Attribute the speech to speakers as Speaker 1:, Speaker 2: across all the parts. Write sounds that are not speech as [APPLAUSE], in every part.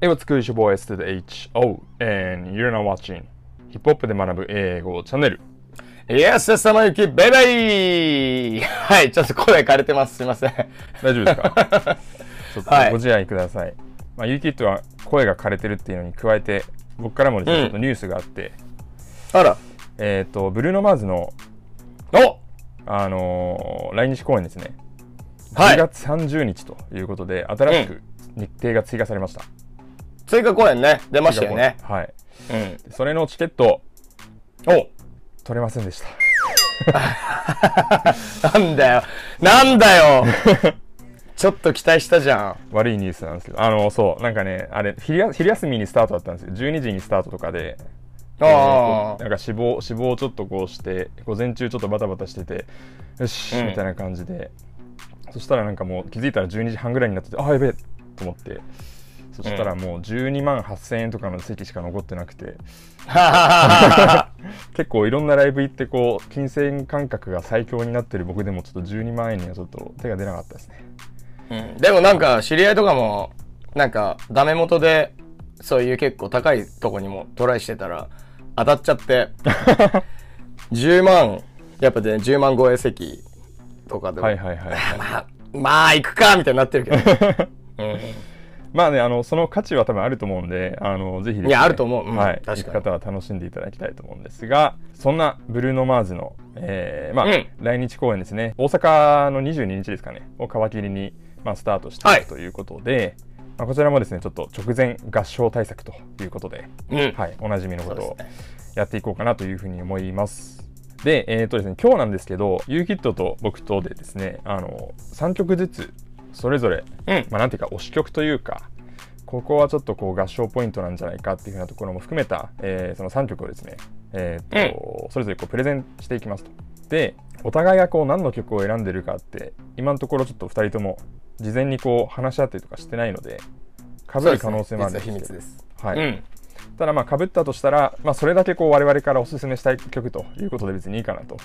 Speaker 1: Hey, what's good? It's your boy S to the H-O and you're now watching ヒップホップで学ぶ英語チャンネル。
Speaker 2: イエス様ゆき、バイバイはい、ちょっと声枯れてます。すいません。
Speaker 1: 大丈夫ですか？[LAUGHS] ちょっと
Speaker 2: はい
Speaker 1: ご自愛ください。まあ、ユーキットは声が枯れてるっていうのに加えて、僕からもですね、
Speaker 2: うん
Speaker 1: ちょっとニュースがあって、
Speaker 2: あら。
Speaker 1: えっ、と、ブルーノ・マーズの、
Speaker 2: お
Speaker 1: あのー来日公演ですね。10
Speaker 2: はい。
Speaker 1: 月30日ということで、新しく日程が追加されました。
Speaker 2: 追加公演ね、出ましたよね。
Speaker 1: はい。
Speaker 2: うん。
Speaker 1: でそれのチケット、
Speaker 2: お
Speaker 1: 取れませんでした。[LAUGHS]
Speaker 2: なんだよ。なんだよ [LAUGHS] ちょっと期待したじゃん。
Speaker 1: 悪いニュースなんですけど、あの、そう、なんかね、あれ、昼や昼休みにスタートだったんですよ。12時にスタートとかで、えー
Speaker 2: あ
Speaker 1: こうなんか死亡、死亡をちょっとこうして、午前中ちょっとバタバタしてて、よし、
Speaker 2: うん
Speaker 1: みたいな感じで、そしたらなんかもう気づいたら12時半ぐらいになってて、あ、やべえと思って、そしたらもう12万8000円とかの席しか残ってなくて、
Speaker 2: あ。[LAUGHS]
Speaker 1: 結構いろんなライブ行ってこう、金銭感覚が最強になってる僕でもちょっと12万円にはちょっと手が出なかったですね。
Speaker 2: うんでもなんか、知り合いとかも、なんか、ダメ元で、そういう結構高いとこにもトライしてたら、当たっちゃって、[LAUGHS] 10万、やっぱね、10万超え席とかでも、
Speaker 1: はいはいはい、はい。[LAUGHS]
Speaker 2: まあ、まあ、行くかみたいになってるけど。うん
Speaker 1: まあね、あの、その価値は多分あると思うんで、あの、ぜひね。
Speaker 2: いやあると思う。うん。
Speaker 1: はい。
Speaker 2: 確か
Speaker 1: 方は楽しんでいただきたいと思うんですが、そんなブルーノ・マーズの、えー、まあ、
Speaker 2: うん。
Speaker 1: 来日公演ですね、大阪の22日ですかね、を皮切りに、まあ、スタートしてい
Speaker 2: はい。
Speaker 1: くということで、まあ、こちらもですね、ちょっと直前合唱対策ということで、
Speaker 2: うん。
Speaker 1: はい、おなじみのことをやっていこうかなというふうに思います。で、えっ、とですね、今日なんですけど、ユーキットと僕とでですね、あの、3曲ずつ、それぞれ、
Speaker 2: うん。
Speaker 1: まあ、なんていうか推し曲というかここはちょっとこう合唱ポイントなんじゃないかっていうふうなところも含めた、えーその3曲をですね、えーとそれぞれこうプレゼンしていきますと。でお互いがこう何の曲を選んでるかって今のところちょっと2人とも事前にこう話し合ったりとかしてないので被る可能性もあるんですけど
Speaker 2: 秘密です。
Speaker 1: はい
Speaker 2: うん。
Speaker 1: ただまあ被ったとしたら、まあ、それだけこう我々からおすすめしたい曲ということで別にいいかなと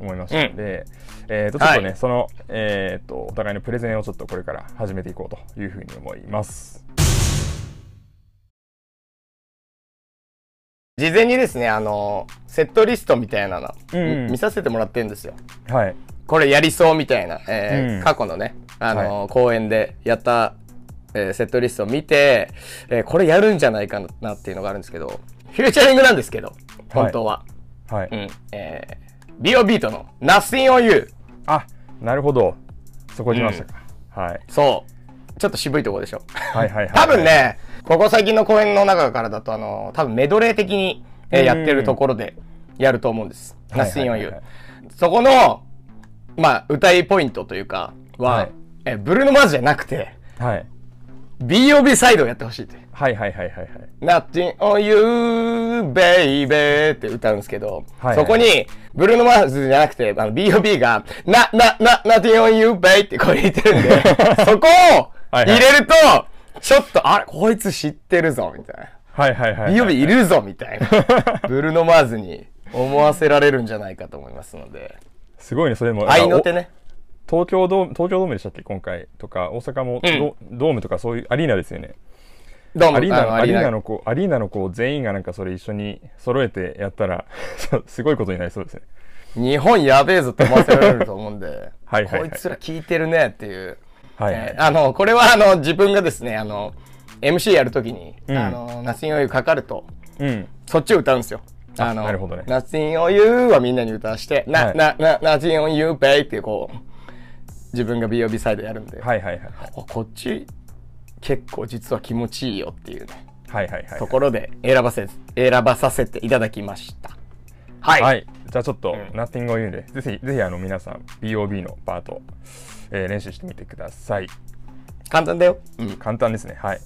Speaker 1: 思いましたので、えーとちょっとね、
Speaker 2: はい
Speaker 1: その、えー、とお互いのプレゼンをちょっとこれから始めていこうというふうに思います。
Speaker 2: 事前にですね、あの、セットリストみたいなの、
Speaker 1: うん
Speaker 2: 見させてもらってるんですよ。
Speaker 1: はい、
Speaker 2: これやりそうみたいな、えー
Speaker 1: うん
Speaker 2: 過去のね、あの公演でやった、えーセットリストを見て、えーこれやるんじゃないかなっていうのがあるんですけど、フューチャリングなんですけど、本当は。
Speaker 1: はい
Speaker 2: うん。えー、ビオビートの Nothing on You。
Speaker 1: あなるほどそこにいましたか、はい
Speaker 2: そう。ちょっと渋いところでしょ。
Speaker 1: はいはいはい [LAUGHS]
Speaker 2: 多分ね、ここ最近の公演の中からだと、あの、多分メドレー的に、えやってるところでやると思うんです。
Speaker 1: はいはい
Speaker 2: Nothing
Speaker 1: は
Speaker 2: on
Speaker 1: い
Speaker 2: You。そこの、まあ、歌いポイントというか、は、
Speaker 1: はい
Speaker 2: えーブルーノ・マーズじゃなくて、
Speaker 1: はい
Speaker 2: B.O.B. サイドをやってほしいって。
Speaker 1: はいはいはいはいはい
Speaker 2: Nothing on you, baby って歌うんですけど、
Speaker 1: はい
Speaker 2: そこに、ブルーノ・マーズじゃなくて、あの、B.O.B. が、な、な、な、Nothing on you, baby ってこれ言ってるんで、[LAUGHS] そこを
Speaker 1: はいはい
Speaker 2: 入れると、ちょっと、あれ、こいつ知ってるぞ、みたいな。
Speaker 1: はいはいはいはい
Speaker 2: B.O.B. いるぞ、みたいな。[LAUGHS] ブルーノ・マーズに思わせられるんじゃないかと思いますので。
Speaker 1: すごいねそれも
Speaker 2: 愛の手ね。
Speaker 1: お東京ドーム東京ドームでしたっけ？今回とか大阪もド,、ドームとかそういうアリーナですよね。
Speaker 2: どうも、
Speaker 1: アリーナの
Speaker 2: あ
Speaker 1: アリーナの子アリーナの子全員がなんかそれ一緒に揃えてやったら [LAUGHS] すごいことになりそうですね。
Speaker 2: 日本やべえぞって思わせられると思うんで、[LAUGHS]
Speaker 1: はいはいはい。
Speaker 2: こいつら聞いてるねっていう。
Speaker 1: はいはい、
Speaker 2: えーあの、これはあの、自分がですね、あの、MC やるときに、
Speaker 1: うん。
Speaker 2: あの、ナッシン you かかると、
Speaker 1: うん。
Speaker 2: そっちを歌うんですよ。あの、
Speaker 1: なるほどね。
Speaker 2: ナッシンはみんなに歌わして、な、
Speaker 1: はい。
Speaker 2: な、な、ナッシン on you, babe ってこう、自分が B.O.B. サイドやるんで、
Speaker 1: はいはいはい
Speaker 2: あこっち、結構実は気持ちいいよっていうね、
Speaker 1: はいはいはい
Speaker 2: ところで選ばせ、選ばさせていただきました。はい。
Speaker 1: はい。じゃあちょっと、
Speaker 2: ん
Speaker 1: Nothing on You で、ぜひ、ぜひあの皆さん、BOB のパート、えー練習してみてください。
Speaker 2: 簡単だよ。うん。
Speaker 1: 簡単ですね。はい。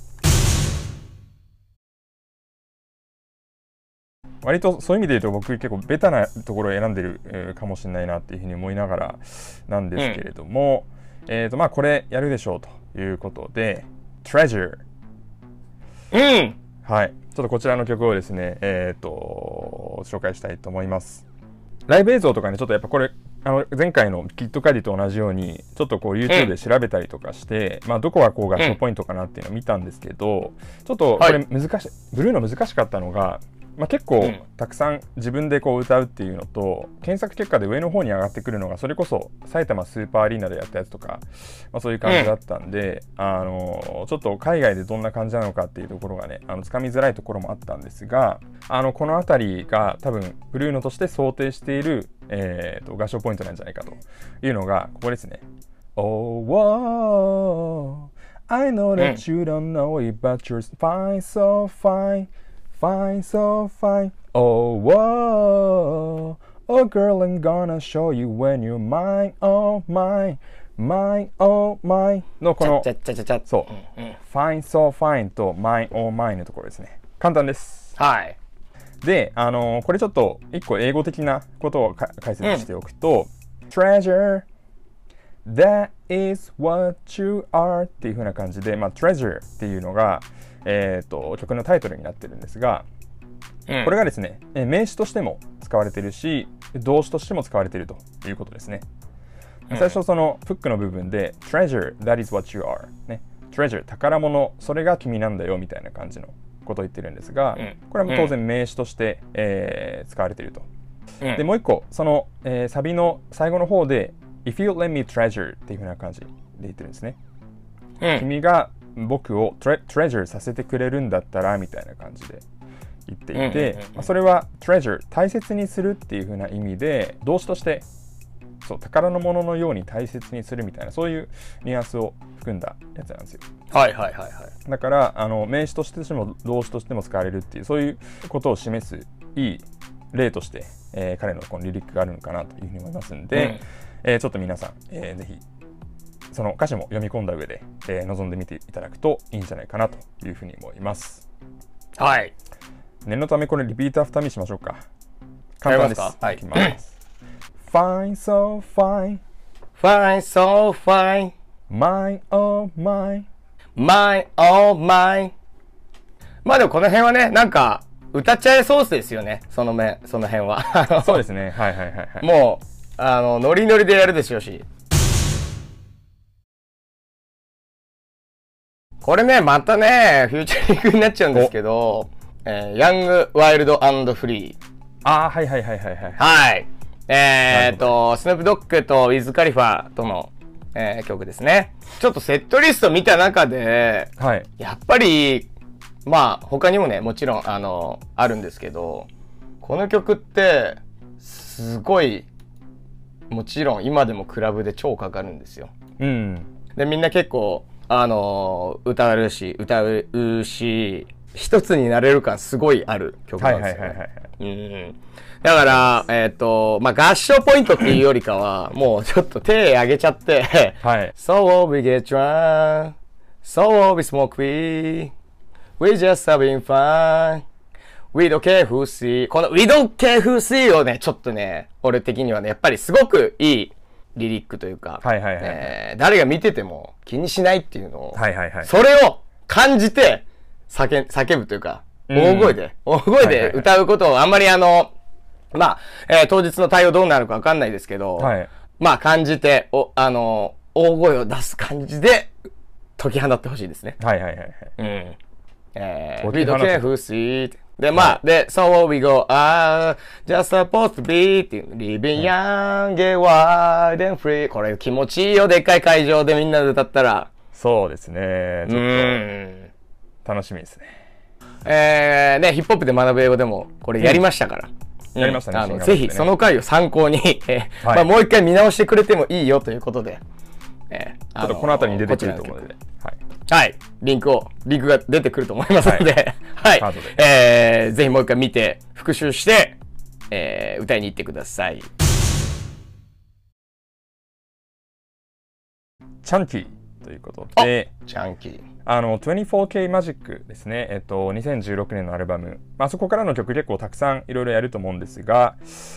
Speaker 1: 割とそういう意味で言うと僕結構ベタなところを選んでる、えーかもしれないなっていうふうに思いながらなんですけれども、えっ、とまあこれやるでしょうということで Treasure
Speaker 2: うん。
Speaker 1: はい。ちょっとこちらの曲をですね、えっ、と、紹介したいと思います。ライブ映像とかね、ちょっとやっぱこれ、あの前回のキットカディと同じようにちょっとこう YouTube で調べたりとかして、まあ、どこがこう合唱ポイントかなっていうのを見たんですけど、ちょっとこれ難しい、ブルーの難しかったのが、まあ、結構
Speaker 2: うん。
Speaker 1: たくさん自分でこう歌うっていうのと検索結果で上の方に上がってくるのがそれこそ埼玉スーパーアリーナでやったやつとか、まあ、そういう感じだったんで、あのちょっと海外でどんな感じなのかっていうところがねあのつかみづらいところもあったんですがあのこの辺りが多分ブルーノとして想定している、えーと合唱ポイントなんじゃないかというのがここですね。Oh, whoa, I know that you don't know it, but you're fine, so fine, fine, so fine. Oh, whoa, oh girl, I'm gonna show you when you're mine, oh mine, mine, oh mine のこの
Speaker 2: ちゃちゃちゃちゃ
Speaker 1: そう、
Speaker 2: うんうん
Speaker 1: fine, so fine と mine, oh mine のところですね。簡単です。
Speaker 2: はい。
Speaker 1: で、あのーこれちょっと一個英語的なことをか解説しておくと、treasure that is what you are っていう風な感じで、まあ、treasure っていうのが、えー、と曲のタイトルになってるんですが、
Speaker 2: うん。
Speaker 1: これがですね、えー名詞としても使われてるし、動詞としても使われてるということですね。
Speaker 2: うん。
Speaker 1: 最初そのフックの部分で treasure that is what you are ね。treasure 宝物それが君なんだよみたいな感じのことを言ってるんですが、
Speaker 2: うん。
Speaker 1: これは当然名詞として、えー使われていると。
Speaker 2: うん。
Speaker 1: でもう一個その、えーサビの最後の方で If you let me treasure っていう風な感じで言ってるんですね。
Speaker 2: うん。
Speaker 1: 君が僕をトレ treasure させてくれるんだったらみたいな感じで言っていて、まあそれは treasure 大切にするっていう風な意味で動詞としてそう宝のもののように大切にするみたいなそういうニュアンスを含んだやつなんですよ。
Speaker 2: はいはいはいはい。
Speaker 1: だからあの名詞としても動詞としても使われるっていうそういうことを示すいい例として、えー彼のこのリリックがあるのかなというふうに思いますんで、
Speaker 2: うん。
Speaker 1: えーちょっと皆さん、えーぜひその歌詞も読み込んだ上で、えー望んでみていただくといいんじゃないかなというふうに思います。
Speaker 2: はい。
Speaker 1: 念のためこれ repeat after me しましょうか。簡単です。
Speaker 2: はい。
Speaker 1: いきます。[COUGHS] Fine so fine.
Speaker 2: Fine, so fine,
Speaker 1: mine oh mine.
Speaker 2: Mine, oh mine. まあでもこの辺はね、なんか、歌っちゃえソースですよね。その面、その辺は。[LAUGHS]
Speaker 1: そうですね。はいはいはいはい。
Speaker 2: もう、あの、ノリノリでやるでしょうし。これね、またね、フューチャリングになっちゃうんですけど、えーヤング、ワイルドフリー。
Speaker 1: ああはいはいはいはいはい
Speaker 2: はい。えー、っと、スヌープドッグとウィズ・カリファとの、えー曲ですね。ちょっとセットリスト見た中で、
Speaker 1: はい
Speaker 2: やっぱり、まあ、他にもね、もちろん、あの、あるんですけど、この曲って、すごい、もちろん今でもクラブで超かかるんですよ。
Speaker 1: うん
Speaker 2: で、みんな結構、あの、歌うし、歌うし、一つになれる感すごいある曲
Speaker 1: は
Speaker 2: ないんですよ、
Speaker 1: はいはいはいはい
Speaker 2: うん。だから、えっ、と、まあ、合唱ポイントっていうよりかは、もうちょっと手上げちゃって、
Speaker 1: はい
Speaker 2: So we get drunk, so we smoke weed, we just having fun, we don't care who see. この we don't care who see をね、ちょっとね、俺的にはね、やっぱりすごくいいリリックというか、誰が見てても気にしないっていうのを、
Speaker 1: はいはいはい。
Speaker 2: それを感じて叫叫ぶというか、
Speaker 1: うん。
Speaker 2: 大声で、大声で歌うことをあんまりあの、まあ、えー当日の対応どうなるかわかんないですけど、
Speaker 1: はい。
Speaker 2: まあ感じて、お、あの、大声を出す感じで、解き放ってほしいですね。
Speaker 1: はいはいはいはい。
Speaker 2: うん。えー、
Speaker 1: 解
Speaker 2: We
Speaker 1: き放
Speaker 2: don't
Speaker 1: つ
Speaker 2: で、まあ、で、So we go, ah, just supposed to be ってい。う、living young, get wild and free. これ気持ちいいよ、でっかい会場でみんなで歌ったら。
Speaker 1: そうですね。ち
Speaker 2: う
Speaker 1: ょっ
Speaker 2: ん。
Speaker 1: と楽しみですね。
Speaker 2: えー、ね、ヒップホップで学ぶ英語でも、これやりましたから。
Speaker 1: やりましたね
Speaker 2: あの、ぜひその回を参考に、えー
Speaker 1: はい。
Speaker 2: まあもう一回見直してくれてもいいよということで、えー、
Speaker 1: ちょっとこの辺りに出てくると思うので、はい、
Speaker 2: はい。リンクを、リンクが出てくると思いますので、はい。[LAUGHS]
Speaker 1: カードで
Speaker 2: えー、ぜひもう一回見て、復習して、えー、歌いに行ってください。
Speaker 1: チャンキーということで
Speaker 2: ジャンキー。
Speaker 1: あの 24K マジックですね、えっと、2016年のアルバム、まあ、そこからの曲結構たくさんいろいろやると思うんですが、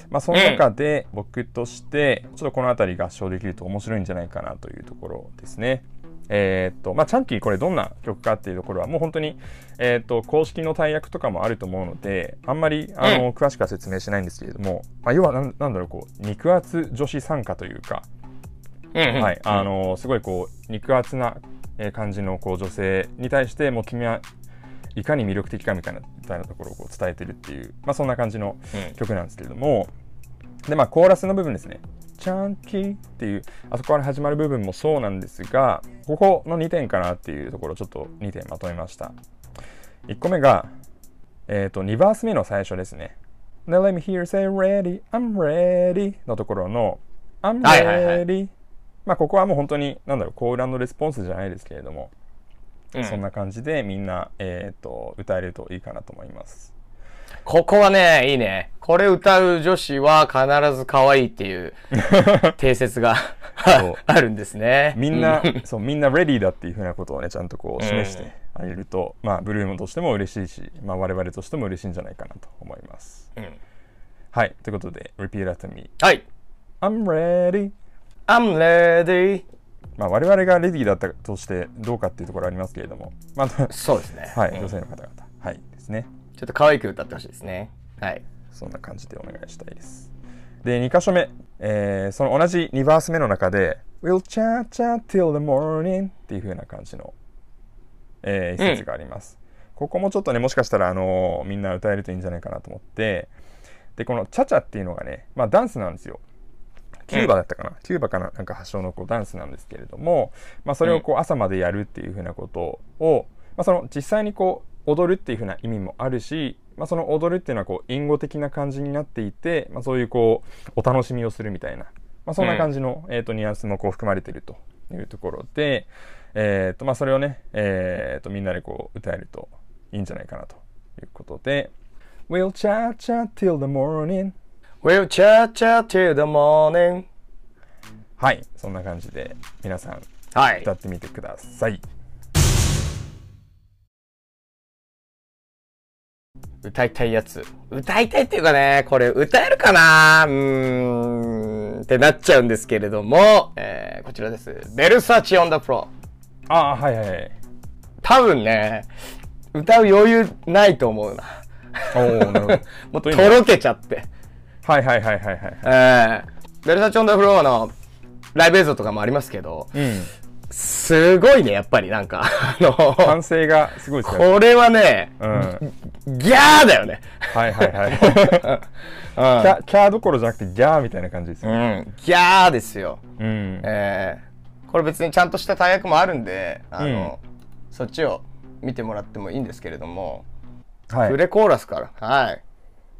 Speaker 1: まあ、その中で僕としてちょっとこの辺り合唱できると面白いんじゃないかなというところですね。えーっとまあ、チャンキーこれどんな曲かっていうところはもう本当に、えーっと公式の大役とかもあると思うのであんまりあの、
Speaker 2: うん。
Speaker 1: 詳しくは説明しないんですけれども、まあ、要はなんなんだろうこう肉厚女子参加というか、
Speaker 2: うんうん。
Speaker 1: はい、あのすごいこう肉厚なえー感じのこう女性に対してもう君はいかに魅力的かみたいなみたいなところをこう伝えてるっていう、まあ、そんな感じの
Speaker 2: うん。
Speaker 1: 曲なんですけれどもでまあコーラスの部分ですね「チャンキー」っていうあそこから始まる部分もそうなんですがここの2点かなっていうところをちょっと2点まとめました。1個目がえっ、と2バース目の最初ですね。Now let me hear say ready I'm ready のところの I'm
Speaker 2: はいはいはい。
Speaker 1: ready まあここはもう本当になんだろうコールレスポンスじゃないですけれども、
Speaker 2: うん。
Speaker 1: そんな感じでみんな、えー、と歌えるといいかなと思います
Speaker 2: ここはね、いいね。これ歌う女子は必ず可愛いっていう [LAUGHS] 定説が [LAUGHS] あるんですね。
Speaker 1: みんな
Speaker 2: う、
Speaker 1: そうみんなレディーだっていうふうなことをねちゃんとこう示してあげると、まあブルームとしても嬉しいし、まあ、我々としても嬉しいんじゃないかなと思います。
Speaker 2: うん。
Speaker 1: はいということで Repeat after me
Speaker 2: はい。
Speaker 1: I'm ready
Speaker 2: I'm ready.
Speaker 1: まあ我々がレディーだったとしてどうかっていうところありますけれども。まあ
Speaker 2: そうですね。
Speaker 1: はい、
Speaker 2: うん。
Speaker 1: 女性の方々。はいですね
Speaker 2: ちょっと可愛く歌ってほしいですね。はい。
Speaker 1: そんな感じでお願いしたいです。で、2箇所目、えーその同じ2バース目の中で、We'll chat chat till the morning っていう風な感じの、えー一節があります。ここもちょっとね、もしかしたら、あのーみんな歌えるといいんじゃないかなと思って、で、このチャチャっていうのがね、まあダンスなんですよ。キューバだったかな、キューバかななんか発祥のこうダンスなんですけれども、まあ、それをこう朝までやるっていう風なことを、まあ、その実際にこう踊るっていう風な意味もあるし、まあ、その踊るっていうのはこう隠語的な感じになっていて、まあ、そういうこうお楽しみをするみたいな、まあ、そんな感じの、えー、とニュアンスもこう含まれているというところで、えーとまあ、それをね、えー、とみんなでこう歌えるといいんじゃないかなということで We'll chat chat till the morning
Speaker 2: We'll chat chat till the morning.
Speaker 1: はいそんな感じで皆さん
Speaker 2: はい。
Speaker 1: 歌ってみてください。
Speaker 2: 歌いたいやつ。歌いたいっていうかね、これ歌えるかな？うーん、ってなっちゃうんですけれども、えー、こちらです。ベルサーチオンダフロー。
Speaker 1: ああ、はいはいはい。
Speaker 2: 多分ね、歌う余裕ないと思うな。
Speaker 1: おお、なるほど。[LAUGHS]
Speaker 2: もう
Speaker 1: と
Speaker 2: ろけちゃって。
Speaker 1: はいはいはいはいはい。
Speaker 2: えー、 Versace on the Floor のライブ映像とかもありますけど、
Speaker 1: うん。
Speaker 2: すごいね、やっぱりなんか、[LAUGHS] あの、
Speaker 1: 歓声がすごいですから。
Speaker 2: これはね、
Speaker 1: うん。
Speaker 2: ギャーだよね。
Speaker 1: はいはいはい。キ [LAUGHS]
Speaker 2: うん
Speaker 1: ャキャーどころじゃなくてギャーみたいな感じですよ。
Speaker 2: うん、ギャーですよ。
Speaker 1: うん。
Speaker 2: えー、これ別にちゃんとした大役もあるんで、あの、そっちを見てもらってもいいんですけれども、
Speaker 1: はい
Speaker 2: プ。レコーラスから、はい。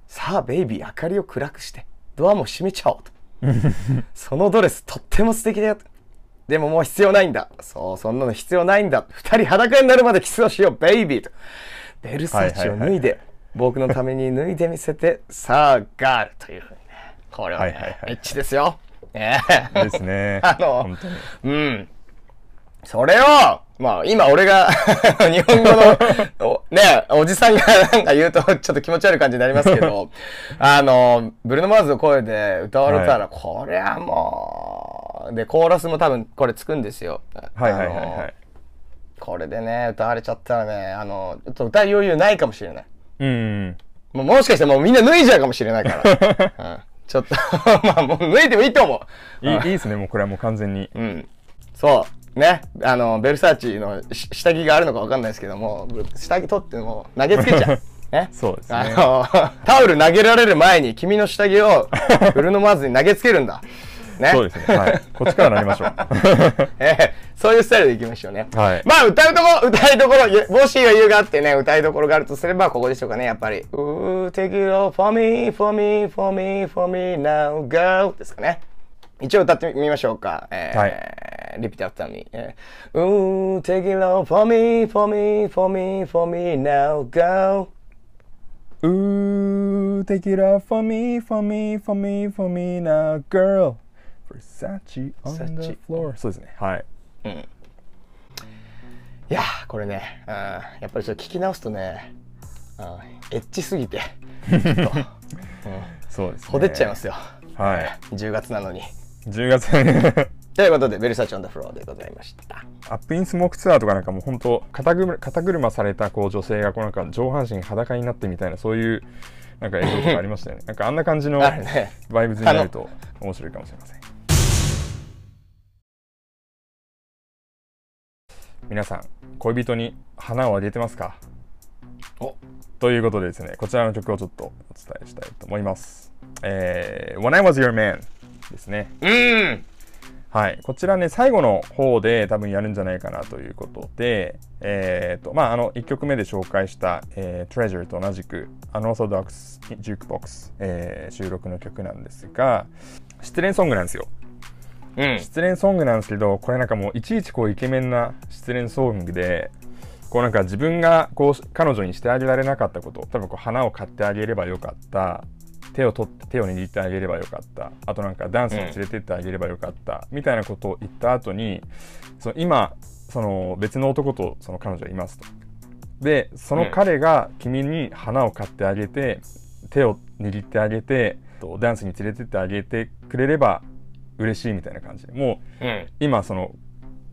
Speaker 2: さあ、ベイビー、明かりを暗くして、ドアも閉めちゃおうと。[LAUGHS] そのドレス、とっても素敵だよと。でももう必要ないんだ。そう、そんなの必要ないんだ。二人裸になるまでキスをしよう、ベイビーと。ベルサーチを脱いで、僕のために脱いでみせて、さあ、ガールというふうにね。これはね、
Speaker 1: はいはいはい
Speaker 2: エッチですよ。ねえ
Speaker 1: ですね。[LAUGHS]
Speaker 2: あの。うん。それを、まあ今俺が [LAUGHS] 日本語の、[LAUGHS] おね、おじさんがなんか言うとちょっと気持ち悪い感じになりますけど、あの、ブルーノ・マーズの声で歌われたら、
Speaker 1: は
Speaker 2: これはもう、で、コーラスも多分これつくんですよ。
Speaker 1: はいはいはいはい。
Speaker 2: これでね、歌われちゃったらね、あの、ちょっと歌い余裕ないかもしれない。
Speaker 1: うん。
Speaker 2: もうもしかしてもうみんな脱いじゃうかもしれないから。[LAUGHS] うん、ちょっと [LAUGHS] まあもう脱いでもいいと思う。
Speaker 1: いいいいですね、もうこれはもう完全に。
Speaker 2: うん。そう。ね。あの、ベルサーチのし下着があるのかわかんないですけども、下着取ってもう投げつけちゃう。[LAUGHS] ね。
Speaker 1: そうですね
Speaker 2: あの、タオル投げられる前に君の下着をブルーノマーズに投げつけるんだ。ね。
Speaker 1: そうですね。はい。こっちからなりましょう。[LAUGHS]
Speaker 2: ええそういうスタイルでいきましょうね。
Speaker 1: はい
Speaker 2: まあ、歌うとこ、歌いどころ、いもし余裕があってね、歌いどころがあるとすれば、ここでしょうかね、やっぱり。うー、take it all for me, for me, for me, for me now, go ですかね。一応歌ってみましょうか。えー、
Speaker 1: はい
Speaker 2: repeat after me。えー、 Ooh, take it off for me, for me, for me, for me now, girl.
Speaker 1: Ooh, take it off for me, for me, for me, for me now, girl. Versace on the floor. そうですね。はい。
Speaker 2: いやー、これね、うん、やっぱりちょっと聞き直すとね、うん、エッチすぎて、[LAUGHS] うん
Speaker 1: そうですね。
Speaker 2: ほでっちゃいますよ。
Speaker 1: はい。
Speaker 2: 10月なのに。
Speaker 1: 10月 [LAUGHS]
Speaker 2: ということで、ベルサチョンダフローでございました。
Speaker 1: アップインスモークツアーとかなんかもう本当肩車肩車されたこう女性がこうなんか上半身裸になってみたいなそういうなんか映像とかありましたよねなんかあんな感じの。[LAUGHS] バイブズになると面白いかもしれません皆さん恋人に花をあげてますか？
Speaker 2: お。
Speaker 1: ということでですねこちらの曲をちょっとお伝えしたいと思います。えー、When I Was Your Man ですね。
Speaker 2: うん。
Speaker 1: はい、こちらね最後の方で多分やるんじゃないかなということで、えーとまあ、あの1曲目で紹介した「えー、Treasure」と同じく「Unorthodox Jukebox、えー」収録の曲なんですが失恋ソングなんですよ。
Speaker 2: うん。
Speaker 1: 失恋ソングなんですけどこれなんかもういちいちこうイケメンな失恋ソングでこうなんか自分がこう彼女にしてあげられなかったこと多分こう花を買ってあげればよかった手を取って手を握ってあげればよかったあとなんかダンスに連れてってあげればよかった、みたいなことを言った後にその今その別の男とその彼女はいますと。でその彼が君に花を買ってあげて手を握ってあげてダンスに連れてってあげてくれれば嬉しいみたいな感じ。でもう
Speaker 2: うん。
Speaker 1: 今その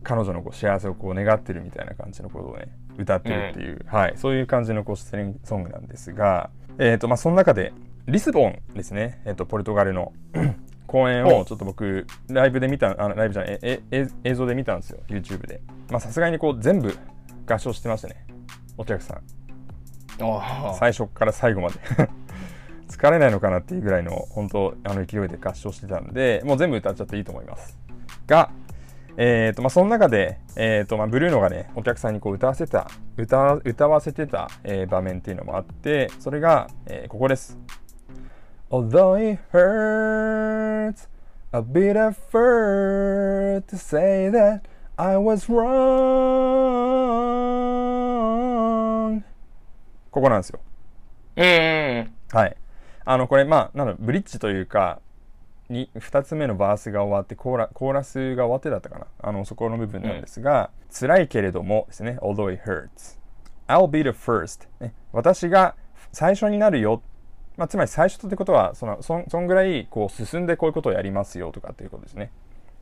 Speaker 1: 彼女のこう幸せをこう願ってるみたいな感じのことをね歌ってるっていう、はい、そういう感じのこう失恋ソングなんですが、えーとまあ、その中でリスボンですね、えー、とポルトガルの [COUGHS] 公演をちょっと僕ライブで見たあのライブじゃないええ映像で見たんですよ。YouTube で。まあさすがにこう全部合唱してましたね。お客さん。最初から最後まで疲れないのかなっていうぐらいの本当あの勢いで合唱してたんでもう全部歌っちゃっていいと思いますがえーとまあ、その中で、えーとまあ、ブルーノがねお客さんにこう歌わせた歌歌わせてた、えー場面っていうのもあってそれが、えーここです Although it hurts a bit at first to say that I was wrong ここなんですよ
Speaker 2: うんうん。
Speaker 1: はい。あの、これ、まあ、なブリッジというか、に2つ目のバースが終わってコーラ、コーラスが終わってだったかな。あの、そこの部分なんですが、辛いけれどもですね、although it hurts. I'll be the first. ね、私が最初になるよ。まあ、つまり最初ってことは、その、そんそんぐらい、こう、進んでこういうことをやりますよとかっていうことですね。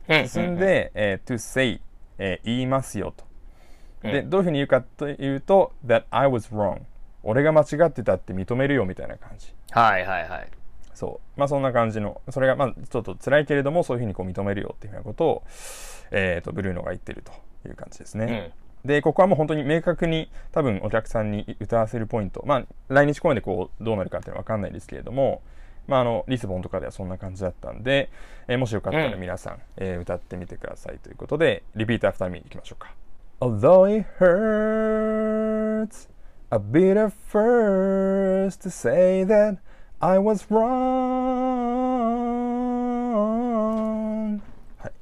Speaker 2: うん。
Speaker 1: 進んで、えー to say、えー言いますよと。で、
Speaker 2: うん
Speaker 1: どういうふうに言うかというと、that I was wrong. 俺が間違ってたって認めるよみたいな感じ。
Speaker 2: はいはいはい。
Speaker 1: そう。まあそんな感じの、それがまあちょっと辛いけれども、そういうふうにこう認めるよっていうふうなことを、えっ、と、ブルーノが言ってるという感じですね。で、ここはもう本当に明確に多分お客さんに歌わせるポイント。まあ来日公演でこうどうなるかっていうのはわかんないですけれども、まああの、リスボンとかではそんな感じだったんで、えーもしよかったら
Speaker 2: うん
Speaker 1: 皆さん、えー歌ってみてくださいということで、リピートアフターミーいきましょうか。Although it hurts a bit at first to say that I was wrong はい。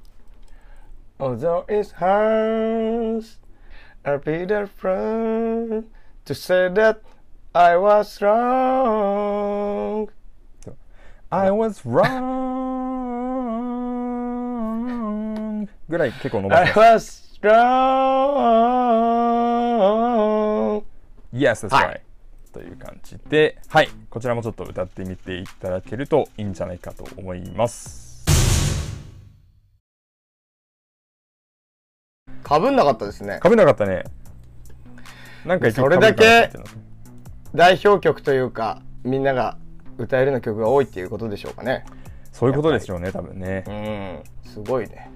Speaker 2: Although it hurts, I'll be the first to say that I was wrong.
Speaker 1: I was wrong ぐらい結構伸ば
Speaker 2: I
Speaker 1: します
Speaker 2: was wrong.
Speaker 1: Yes, that's
Speaker 2: は
Speaker 1: right
Speaker 2: い
Speaker 1: という感じではいこちらもちょっと歌ってみていただけるといいんじゃないかと思います
Speaker 2: かぶんなかったですね。
Speaker 1: かぶんなかったねなんか
Speaker 2: それだけ代表曲というか、みんなが歌えるような曲が多いっていうことでしょうかね。
Speaker 1: そういうことでしょうね多分ね
Speaker 2: うん、すごいね。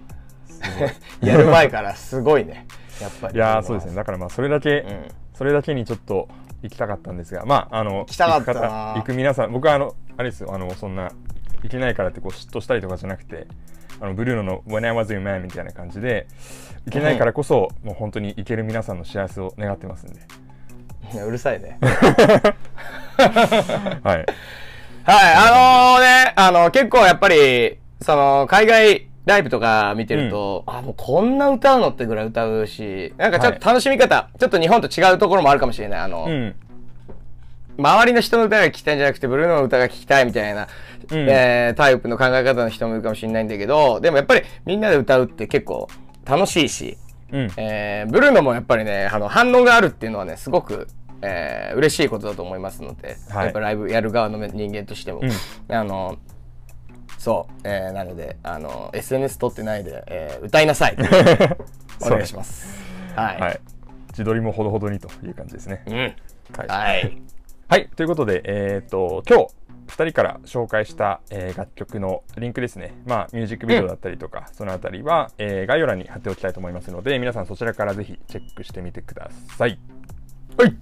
Speaker 2: [LAUGHS] やる前からすごいね。やっぱり。
Speaker 1: いやーそうですねだからまあそれだけ、
Speaker 2: うん
Speaker 1: それだけにちょっと行きたかったんですがまああの行
Speaker 2: きたかった
Speaker 1: 行く皆さん僕はあのあれですよ。あのそんな行けないからってこう嫉妬したりとかじゃなくてあのブルーノの「When I was your man」みたいな感じで行けないからこそ、もう本当に行ける皆さんの幸せを願ってますんで。
Speaker 2: いやうるさいね。[LAUGHS]
Speaker 1: はい。
Speaker 2: はい、あのね、あの、結構やっぱり、その、海外ライブとか見てると、あ、もうこんな歌うのってぐらい歌うし、なんかちょっと楽しみ方、ちょっと日本と違うところもあるかもしれない。あの、
Speaker 1: うん。
Speaker 2: 周りの人の歌が聞きたいんじゃなくて、ブルーノの歌が聞きたいみたいな、
Speaker 1: うん。
Speaker 2: えータイプの考え方の人もいるかもしれないんだけど、でもやっぱりみんなで歌うって結構楽しいし、
Speaker 1: うん。
Speaker 2: えーブルーノもやっぱりね、あの、反応があるっていうのはね、すごく、えー嬉しいことだと思いますので、
Speaker 1: はい。
Speaker 2: やっぱライブやる側の人間としても、
Speaker 1: うん。
Speaker 2: あの、そう、えー、なのであの SNS 撮ってないで、えー歌いなさい [LAUGHS] お願いしますはい、
Speaker 1: はい。自撮りもほどほどにという感じですね。
Speaker 2: うん
Speaker 1: はい。
Speaker 2: はい
Speaker 1: はい、ということで、えっ、と、今日、2人から紹介した、えー楽曲のリンクですね、まあ、ミュージックビデオだったりとか、そのあたりは、えー概要欄に貼っておきたいと思いますので、皆さんそちらからぜひチェックしてみてください。
Speaker 2: はい。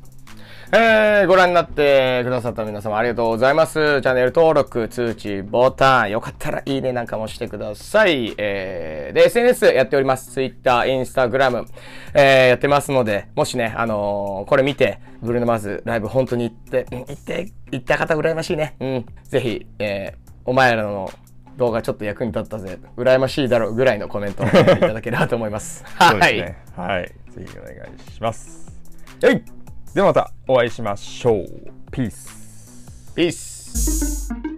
Speaker 2: えー、ご覧になってくださった皆様ありがとうございます。チャンネル登録、通知、ボタン、よかったらいいねなんかもしてください。えー、で、SNS やっております。Twitter、Instagram、えー、やってますので、もしね、あのーこれ見て、ブルーノマーズライブ本当に行って、うん行って、行った方羨ましいね。うん。ぜひ、えー、お前らの動画ちょっと役に立ったぜ、羨ましいだろうぐらいのコメントをいただければと思います。[LAUGHS] はい。
Speaker 1: ね。はい。ぜひお願いします。
Speaker 2: はい。
Speaker 1: ではまたお会いしましょう。ピース。
Speaker 2: ピース。